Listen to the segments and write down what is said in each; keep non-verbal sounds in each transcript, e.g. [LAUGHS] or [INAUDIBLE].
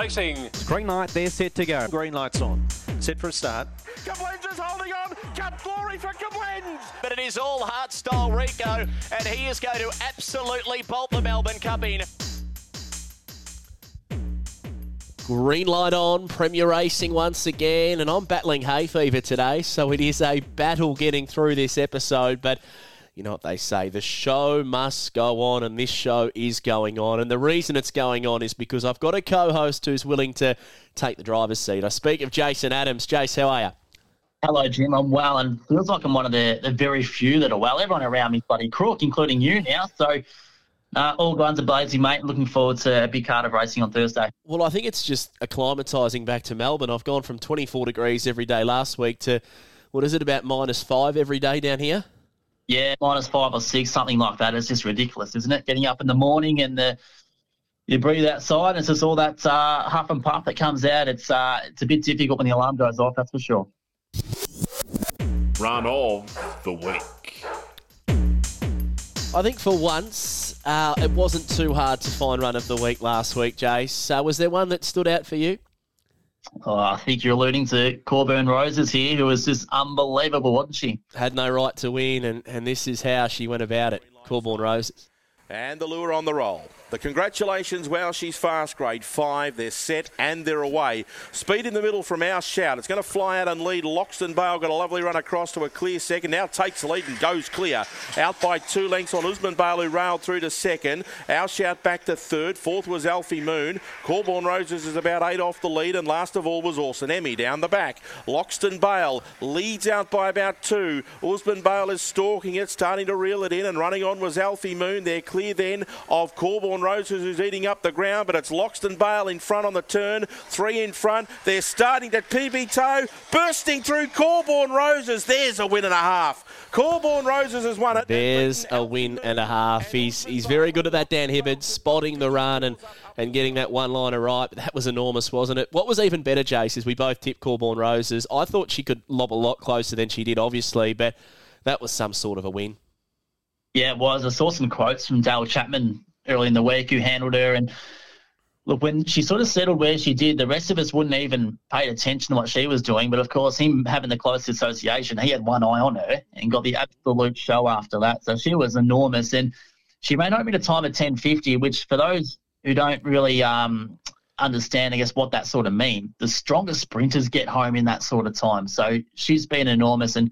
Racing. Green light, they're set to go. Green light's on. Set for a start. Kablins is holding on. Cut glory for Kablins. But it is all heart style Rico, and he is going to absolutely bolt the Melbourne Cup in. Green light on, Premier Racing once again, and I'm battling hay fever today, so it is a battle getting through this episode. But you know what they say the show must go on, and this show is going on. And the reason it's going on is because I've got a co host who's willing to take the driver's seat. I speak of Jason Adams. Jace, how are you? Hello, Jim. I'm well, and feels like I'm one of the, the very few that are well. Everyone around me bloody crook, including you now. So uh, all guns are blazing, mate. Looking forward to a big card of racing on Thursday. Well, I think it's just acclimatising back to Melbourne. I've gone from 24 degrees every day last week to, what is it, about minus five every day down here? Yeah, minus five or six, something like that. It's just ridiculous, isn't it? Getting up in the morning and the you breathe outside, and it's just all that uh, huff and puff that comes out. It's uh, it's a bit difficult when the alarm goes off, that's for sure. Run of the week. I think for once, uh, it wasn't too hard to find run of the week last week, Jace. Uh, was there one that stood out for you? Oh, I think you're alluding to Corburn Roses here, who was just unbelievable, wasn't she? Had no right to win, and, and this is how she went about it. Corburn Roses. And the lure on the roll. The congratulations, wow, she's fast, grade five. They're set and they're away. Speed in the middle from our shout. It's going to fly out and lead. Loxton Bale got a lovely run across to a clear second. Now takes the lead and goes clear. Out by two lengths on Usman Bale, who railed through to second. Our shout back to third. Fourth was Alfie Moon. Corborn Roses is about eight off the lead. And last of all was Orson Emmy down the back. Loxton Bale leads out by about two. Usman Bale is stalking it, starting to reel it in. And running on was Alfie Moon. They're clear then of Corborn Roses, who's eating up the ground, but it's Loxton Bale in front on the turn. Three in front. They're starting to PB toe, bursting through Corborn Roses. There's a win and a half. Corborn Roses has won it. There's a win and a half. He's he's very good at that, Dan Hibbard, spotting the run and, and getting that one liner right. That was enormous, wasn't it? What was even better, Jace, is we both tipped Corborn Roses. I thought she could lob a lot closer than she did, obviously, but that was some sort of a win. Yeah, it was. I saw some quotes from Dale Chapman early in the week who handled her. And look, when she sort of settled where she did, the rest of us wouldn't even pay attention to what she was doing. But of course, him having the close association, he had one eye on her and got the absolute show after that. So she was enormous. And she ran home at a time of 10.50, which for those who don't really um, understand, I guess, what that sort of mean, the strongest sprinters get home in that sort of time. So she's been enormous. And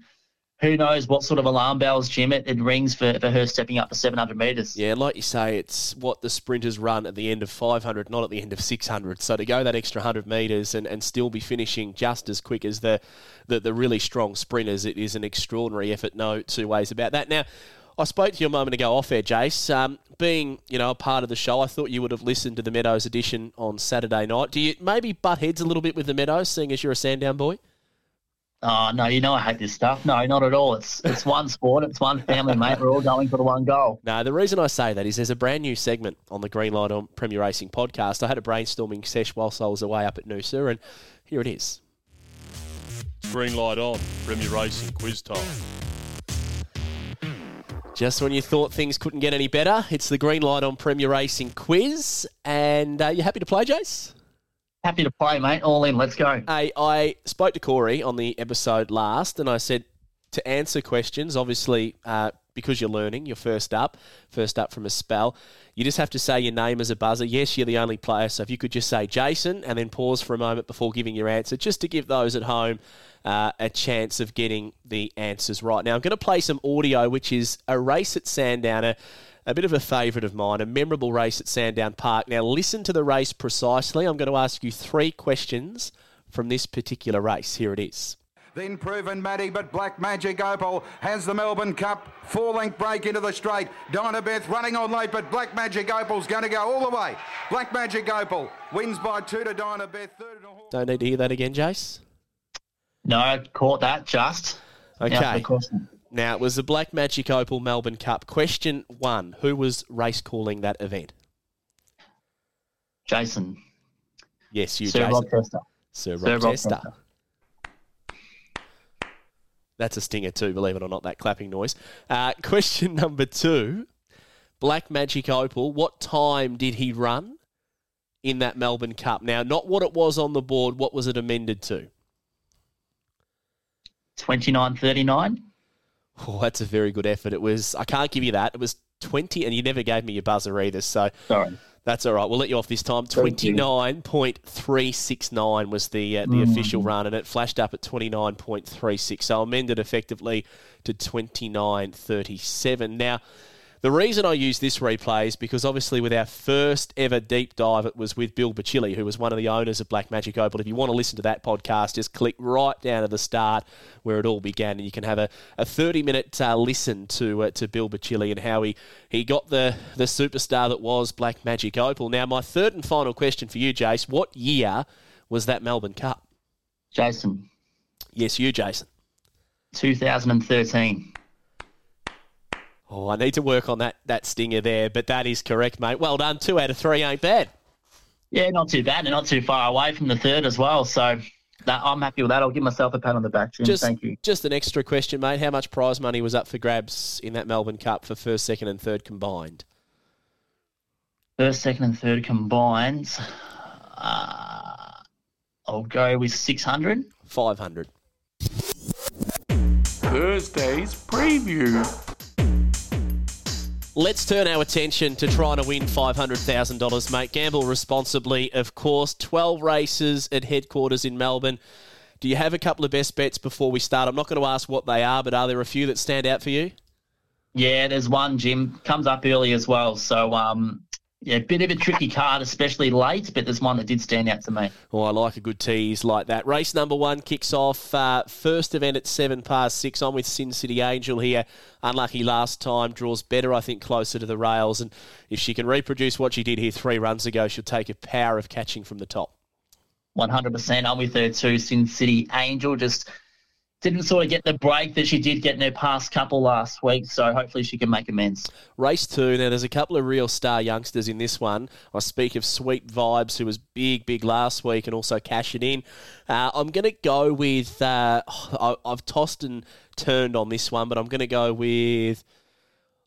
who knows what sort of alarm bells, Jim, it, it rings for, for her stepping up to 700 metres. Yeah, like you say, it's what the sprinters run at the end of 500, not at the end of 600. So to go that extra 100 metres and, and still be finishing just as quick as the, the, the really strong sprinters, it is an extraordinary effort, no two ways about that. Now, I spoke to you a moment ago off air, Jace. Um, being, you know, a part of the show, I thought you would have listened to the Meadows edition on Saturday night. Do you maybe butt heads a little bit with the Meadows, seeing as you're a Sandown boy? Oh no, you know I hate this stuff. No, not at all. It's it's one sport, it's one family, mate. We're all going for the one goal. [LAUGHS] No, the reason I say that is there's a brand new segment on the Green Light on Premier Racing podcast. I had a brainstorming sesh whilst I was away up at Noosa, and here it is. Green light on. Premier Racing quiz time. Just when you thought things couldn't get any better, it's the Green Light on Premier Racing quiz, and uh, you happy to play, Jace? Happy to play, mate. All in. Let's go. Hey, I spoke to Corey on the episode last, and I said to answer questions, obviously, uh, because you're learning, you're first up, first up from a spell, you just have to say your name as a buzzer. Yes, you're the only player, so if you could just say Jason and then pause for a moment before giving your answer, just to give those at home uh, a chance of getting the answers right. Now, I'm going to play some audio, which is a race at Sandown, a, a bit of a favourite of mine, a memorable race at Sandown Park. Now, listen to the race precisely. I'm going to ask you three questions from this particular race. Here it is. Then proven Maddie, but Black Magic Opal has the Melbourne Cup. Four length break into the straight. Dynabeth running on late, but Black Magic Opal's going to go all the way. Black Magic Opal wins by two to Dynabeth. Third and a Don't need to hear that again, Jace. No, I caught that just. Now for Okay. Now, it was the Black Magic Opal Melbourne Cup. Question one Who was race calling that event? Jason. Yes, you, Sir Jason. Rob Tester. Sir Sir Rob Rob Tester. Tester. That's a stinger too, believe it or not, that clapping noise. Uh, [LAUGHS] question number two Black Magic Opal, what time did he run in that Melbourne Cup. Now, not what it was on the board, what was it amended to? 29.39. [LAUGHS] Oh, that's a very good effort. It was, I can't give you that. It was 20, and you never gave me your buzzer either. So Sorry. that's all right. We'll let you off this time. 29.369 was the uh, the Mm. official run, and it flashed up at 29.36. So amended effectively to 29.37. Now, the reason I use this replay is because obviously with our first ever deep dive, it was with Bill Bacilli, who was one of the owners of Black Magic Opal. If you want to listen to that podcast, just click right down to the start where it all began, and you can have a, a 30 minute uh, listen to uh, to Bill Bacilli and how he, he got the, the superstar that was Black Magic Opal. Now, my third and final question for you, Jace what year was that Melbourne Cup? Jason, Yes, you, Jason. 2013. Oh, I need to work on that, that stinger there, but that is correct, mate. Well done. Two out of three ain't bad. Yeah, not too bad and not too far away from the third as well. So that, I'm happy with that. I'll give myself a pat on the back, Jim. Just, Thank you. just an extra question, mate. How much prize money was up for grabs in that Melbourne Cup for first, second, and third combined? First, second, and third combined. Uh, I'll go with 600. 500. Thursday's preview. Let's turn our attention to trying to win $500,000, mate. Gamble responsibly, of course. 12 races at headquarters in Melbourne. Do you have a couple of best bets before we start? I'm not going to ask what they are, but are there a few that stand out for you? Yeah, there's one, Jim. Comes up early as well. So, um, yeah, bit of a tricky card, especially late, but there's one that did stand out to me. Oh, I like a good tease like that. Race number one kicks off uh, first event at seven past six. I'm with Sin City Angel here. Unlucky last time, draws better, I think, closer to the rails. And if she can reproduce what she did here three runs ago, she'll take a power of catching from the top. 100%. I'm with her too. Sin City Angel just didn't sort of get the break that she did get in her past couple last week. So hopefully she can make amends. Race two. Now, there's a couple of real star youngsters in this one. I speak of Sweet Vibes, who was big, big last week and also cashing in. Uh, I'm going to go with. Uh, I, I've tossed and turned on this one, but I'm going to go with.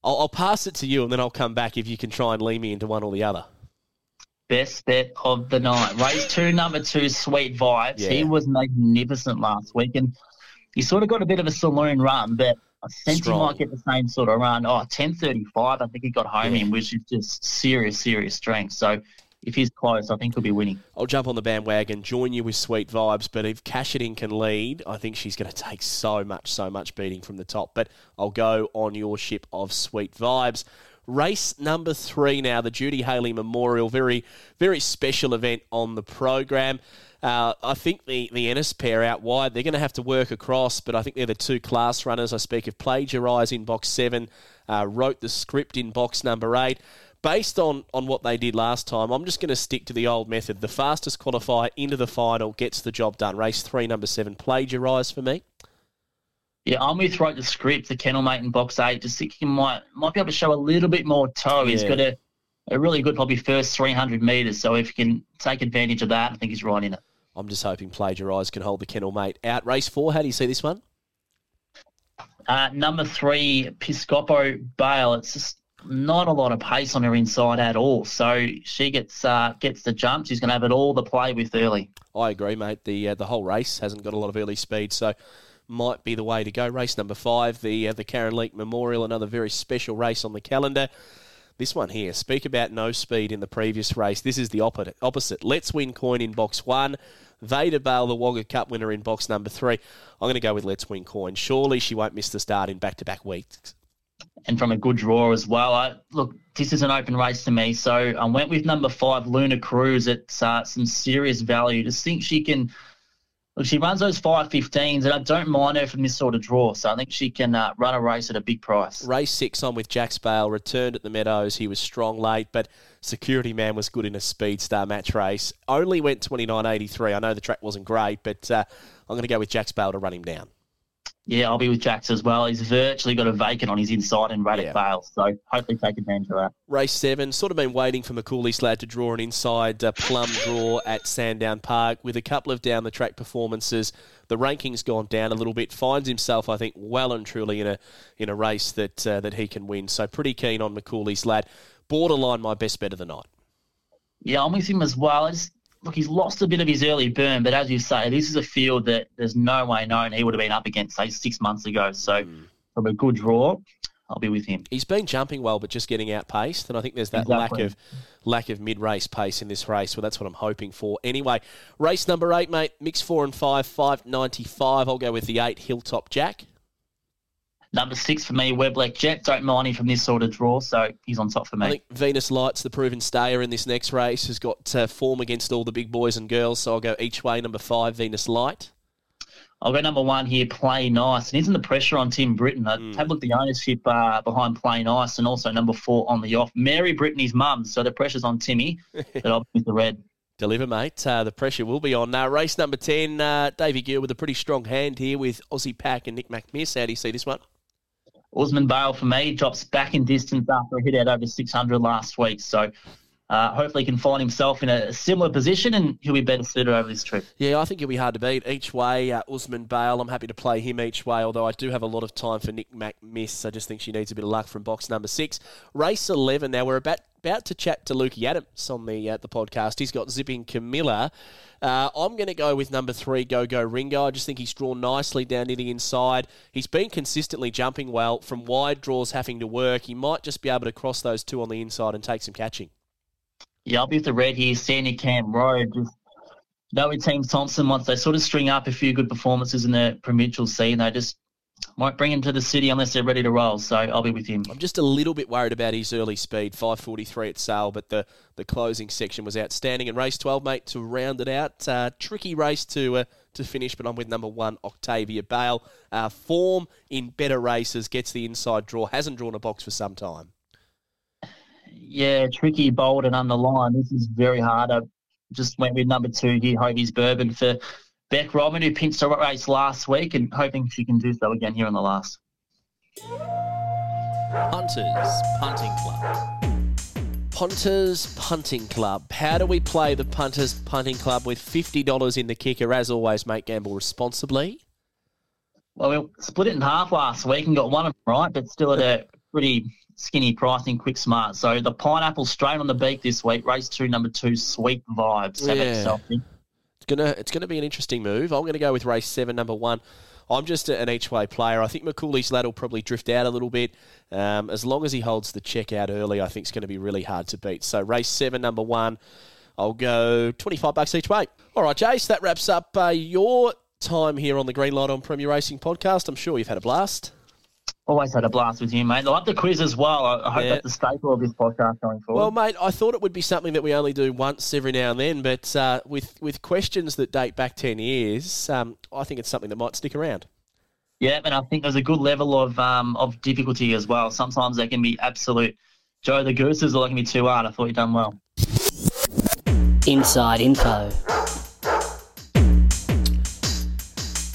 I'll, I'll pass it to you, and then I'll come back if you can try and lead me into one or the other. Best bet of the night. Race two, number two, Sweet Vibes. Yeah. He was magnificent last week, and he sort of got a bit of a saloon run, but I sense Strong. he might get the same sort of run. Oh, 10.35, I think he got home Yeah. in, which is just serious, serious strength. So if he's close, I think he'll be winning. I'll jump on the bandwagon, join you with Sweet Vibes, but if Cashadin can lead, I think she's going to take so much, so much beating from the top. But I'll go on your ship of Sweet Vibes. Race number three now, the Judy Haley Memorial. Very, very special event on the program. Uh, I think the, the Ennis pair out wide, they're going to have to work across, but I think they're the two class runners. I speak of Plagiarise in box seven, uh, wrote the script in box number eight. Based on, on what they did last time, I'm just going to stick to the old method. The fastest qualifier into the final gets the job done. Race three, number seven, Plagiarise for me. Yeah, I'm with wrote the script, the kennel mate in box eight. Just think he might might be able to show a little bit more toe. He's got a, a really good probably first 300 metres. So if he can take advantage of that, I think he's right in it. I'm just hoping Plagiarise can hold the kennel mate out. Race four, how do you see this one? Uh, number three, Piscopo Bale. It's just not a lot of pace on her inside at all. So she gets uh, gets the jump. She's going to have it all to play with early. I agree, mate. The uh, the whole race hasn't got a lot of early speed, so might be the way to go. Race number five, the uh, the Karen Leak Memorial, another very special race on the calendar. This one here, speak about no speed in the previous race. This is the opposite. Let's win coin in box one. Veda Bale, the Wagga Cup winner in box number three. I'm going to go with Let's Win Coin. Surely she won't miss the start in back to back weeks. and from a good draw as well. I, look, this is an open race to me, so I went with number five, Luna Cruz, at uh, some serious value. Just think she can. Look, she runs those 515s, and I don't mind her from this sort of draw, so I think she can uh, run a race at a big price. Race six on with Jack Bale, returned at the Meadows. He was strong late, but Security Man was good in a Speed Star match race. Only went 29.83. I know the track wasn't great, but uh, I'm going to go with Jack Bale to run him down. Yeah, I'll be with Jax as well. He's virtually got a vacant on his inside in Raddock Yeah. Vale, so hopefully take advantage of that. Race seven, sort of been waiting for McCauley's lad to draw an inside uh, plum draw at Sandown Park with a couple of down the track performances. The ranking's gone down a little bit. Finds himself, I think, well and truly in a in a race that uh, that he can win. So pretty keen on McCauley's lad. Borderline my best bet of the night. Yeah, I'm with him as well. I just, look, he's lost a bit of his early burn, but as you say, this is a field that there's no way known he would have been up against, say, six months ago. So, Hmm. from a good draw, I'll be with him. He's been jumping well, but just getting outpaced, and I think there's that lack of lack of mid race pace in this race. Well, that's what I'm hoping for. Anyway, race number eight, mate. Mix four and five, five ninety five. I'll go with the eight Hilltop Jack. Number six for me, Weblek Jet. Don't mind him from this sort of draw, so he's on top for me. I think Venus Lights, the proven stayer in this next race, has got uh, form against all the big boys and girls. So I'll go each way. Number five, Venus Light. I'll go number one here, Play Nice. And isn't the pressure on Tim Britton? I Hmm. have looked at the ownership uh, behind Play Nice and also number four on the off. Mary Brittany's mum, so the pressure's on Timmy, [LAUGHS] but I'll the red. Deliver, mate. Uh, the pressure will be on. Uh, race number 10, uh, Davey Gill with a pretty strong hand here with Aussie Pack and Nick McMiss. How do you see this one? Usman Bale for me drops back in distance after a hit out over 600 last week. So uh, hopefully he can find himself in a similar position and he'll be better suited over this trip. Yeah, I think he'll be hard to beat. Each way, uh, Usman Bale, I'm happy to play him each way, although I do have a lot of time for Nick McMiss. I just think she needs a bit of luck from box number six. Race 11. Now, we're about, about to chat to Lukey Adams on the, uh, the podcast. He's got Zipping Camilla. Uh, I'm going to go with number three, Go Go Ringo. I just think he's drawn nicely down to the inside. He's been consistently jumping well from wide draws, having to work. He might just be able to cross those two on the inside and take some catching. Yeah, I'll be with the red here, Sandy Camp Road. Just know Team Thompson, once they sort of string up a few good performances in the provincial scene, they just won't bring him to the city unless they're ready to roll. So I'll be with him. I'm just a little bit worried about his early speed, 5:43 at Sale, but the, the closing section was outstanding. And race 12, mate, to round it out, uh, tricky race to uh, to finish, but I'm with number one, Octavia Bale. Uh, form in better races, gets the inside draw, hasn't drawn a box for some time. Yeah, tricky, bold, and underline. This is very hard. I just went with number two here, Hovey's Bourbon for Beck Robin, who pinched a race last week, and hoping she can do so again here in the last. Punters Punting Club. Punters Punting Club. How do we play the Punters Punting Club with $50 in the kicker? As always, mate, gamble responsibly. Well, we split it in half last week and got one of them right, but still at a pretty skinny pricing, quick smart. So the pineapple straight on the beak this week. Race two, number two, sweet vibes. Have Yeah. it yourself, Nick. It's gonna it's gonna be an interesting move. I'm gonna go with race seven, number one. I'm just an each way player. I think McCooley's lad will probably drift out a little bit. Um, as long as he holds the check out early, I think it's going to be really hard to beat. So race seven, number one. I'll go 25 bucks each way. All right, Jace, that wraps up uh, your time here on the Green Light on Premier Racing podcast. I'm sure you've had a blast. Always had a blast with you, mate. I like the quiz as well. I, I hope Yeah. that's a staple of this podcast going forward. Well, mate, I thought it would be something that we only do once every now and then, but uh, with with questions that date back ten years, um, I think it's something that might stick around. Yeah, and I think there's a good level of um, of difficulty as well. Sometimes they can be absolute Joe the Gooses, or they can be too hard. I thought you'd done well. Inside info.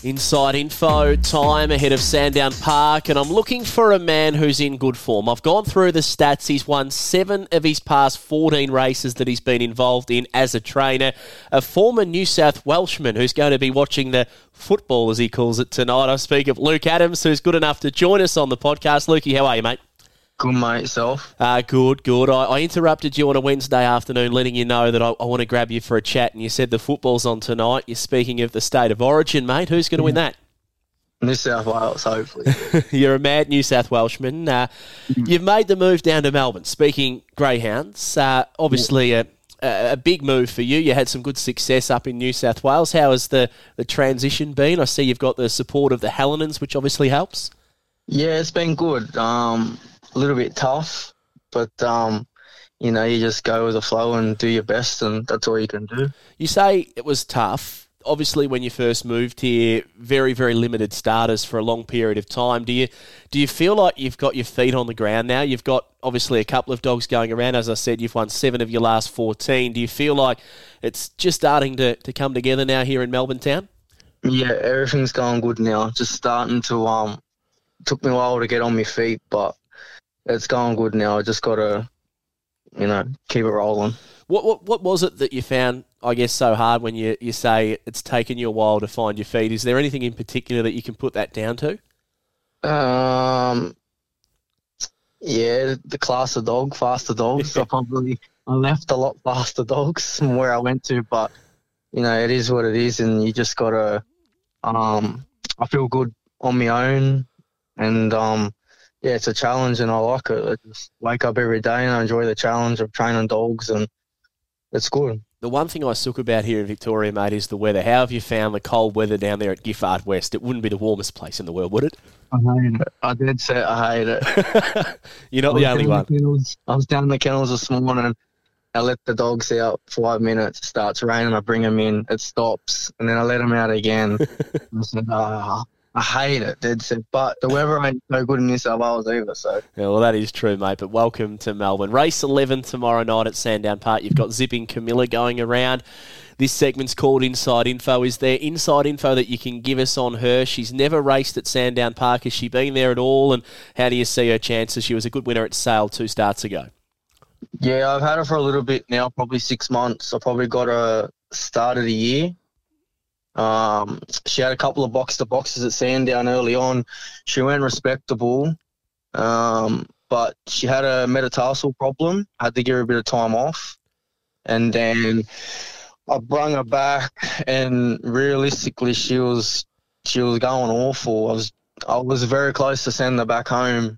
Inside info time ahead of Sandown Park, and I'm looking for a man who's in good form. I've gone through the stats. He's won seven of his past 14 races that he's been involved in as a trainer. A former New South Welshman who's going to be watching the football, as he calls it, tonight. I speak of Luke Adams, who's good enough to join us on the podcast. Lukey, how are you, mate? Good, mate. Yourself? Uh, good, good. I, I interrupted you on a Wednesday afternoon, letting you know that I, I want to grab you for a chat, and you said the football's on tonight. You're speaking of the state of origin, mate. Who's going to win that? New South Wales, hopefully. [LAUGHS] You're a mad New South Welshman. Uh, You've made the move down to Melbourne. Speaking greyhounds, uh, obviously a, a big move for you. You had some good success up in New South Wales. How has the, the transition been? I see you've got the support of the Hellenans, which obviously helps. yeah, it's been good. Um, a little bit tough, but um, you know, you just go with the flow and do your best, and that's all you can do. You say it was tough. Obviously, when you first moved here, very, very limited starters for a long period of time. Do you do you feel like you've got your feet on the ground now? You've got obviously a couple of dogs going around. As I said, you've won seven of your last fourteen. Do you feel like it's just starting to, to come together now here in Melbourne town? Yeah, everything's going good now. Just starting to um, took me a while to get on my feet, but it's going good now. I just gotta, you know, keep it rolling. What, what what was it that you found? I guess so hard when you, you say it's taken you a while to find your feet. Is there anything in particular that you can put that down to? Um, yeah, the class of dog, faster dogs. [LAUGHS] I probably I left a lot faster dogs [LAUGHS] from where I went to, but you know it is what it is, and you just gotta. Um, I feel good on my own, and um, yeah, it's a challenge, and I like it. I just wake up every day and I enjoy the challenge of training dogs, and it's good. The one thing I sook about here in Victoria, mate, is the weather. How have you found the cold weather down there at Giffard West? It wouldn't be the warmest place in the world, would it? I hate it. I did say I hate it. [LAUGHS] You're not the only one. the I was down in the kennels this morning. I let the dogs out five minutes. It starts raining. I bring them in. It stops, and then I let them out again. [LAUGHS] I said, "Ah, I hate it. Dead set. But the weather ain't so good in New South Wales either. So Yeah, well, that is true, mate. But welcome to Melbourne. Race 11 tomorrow night at Sandown Park. You've got Zipping Camilla going around. This segment's called Inside Info. Is there inside info that you can give us on her? She's never raced at Sandown Park. Has she been there at all? And how do you see her chances? She was a good winner at Sale two starts ago. yeah, I've had her for a little bit now, probably six months. I probably got her start of the year. Um, she had a couple of box to boxes at Sandown early on. She went respectable, um, but she had a metatarsal problem. Had to give her a bit of time off, and then I brung her back, and realistically, she was she was going awful. I was I was very close to sending her back home,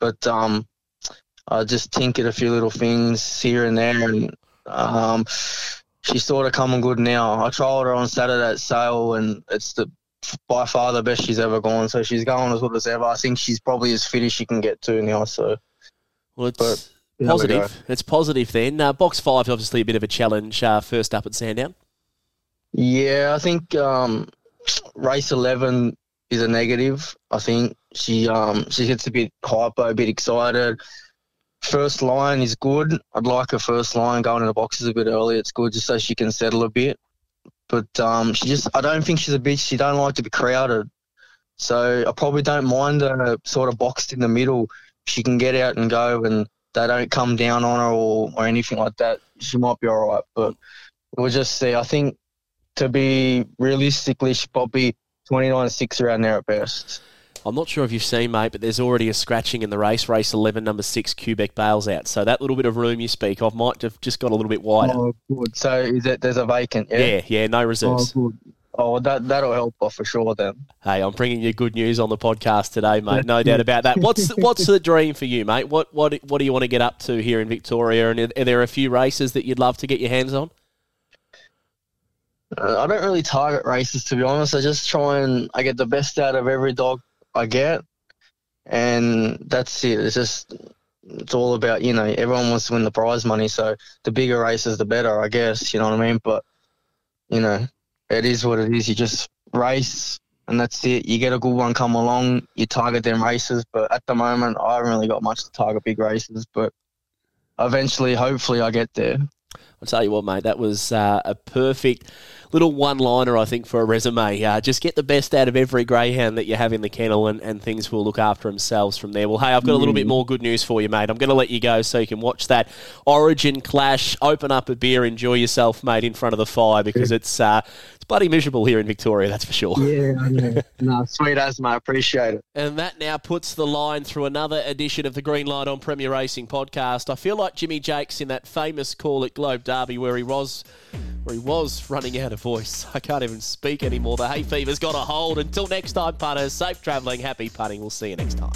but um, I just tinkered a few little things here and there, and um, she's sort of coming good now. I trialled her on Saturday at Sale, and it's the by far the best she's ever gone. So she's going as good as ever. I think she's probably as fit as she can get to now. So Well, it's But, positive. It's positive then. Uh, box five, obviously a bit of a challenge uh, first up at Sandown. Yeah, I think um, race eleven is a negative. I think she um, she gets a bit hyper, a bit excited. First line is good. I'd like her first line going in the boxes a bit early. It's good just so she can settle a bit. But um, she just I don't think she's a bitch. She don't like to be crowded. So I probably don't mind her sort of boxed in the middle. She can get out and go and they don't come down on her or, or anything like that. She might be all right. But we'll just see. I think to be realistically, she probably 29 6 around there at best. I'm not sure if you've seen, mate, but there's already a scratching in the race. Race 11, number 6, Quebec bails out. So that little bit of room you speak of might have just got a little bit wider. Oh, good. So is it there's a vacant? Yeah. yeah, yeah, no Oh, reserves. good. Oh, that that'll help for sure then. Hey, I'm bringing you good news on the podcast today, mate. No doubt about that. What's [LAUGHS] what's the dream for you, mate? What what what do you want to get up to here in Victoria? And are, are there a few races that you'd love to get your hands on? Uh, I don't really target races to be honest. I just try and I get the best out of every dog I get, and that's it. It's just it's all about you know everyone wants to win the prize money, so the bigger races the better, I guess. You know what I mean? But you know, it is what it is. You just race. And that's it. You get a good one come along, you target them races. But at the moment, I haven't really got much to target big races. But eventually, hopefully, I get there. I'll tell you what, mate, that was uh, a perfect little one liner, I think, for a resume. Uh, just get the best out of every greyhound that you have in the kennel, and, and things will look after themselves from there. Well, hey, I've got a little bit more good news for you, mate. I'm going to let you go so you can watch that Origin clash, open up a beer, enjoy yourself, mate, in front of the fire because it's uh, it's bloody miserable here in Victoria, that's for sure. Yeah, I know. [LAUGHS] no, sweet as mate. Appreciate it. And that now puts the line through another edition of the Green Light on Premier Racing podcast. I feel like Jimmy Jakes in that famous call at Globe Derby where he was where he was running out of voice. [LAUGHS] I can't even speak anymore. The hay fever's got a hold. Until next time, punters, safe travelling, happy punting. We'll see you next time.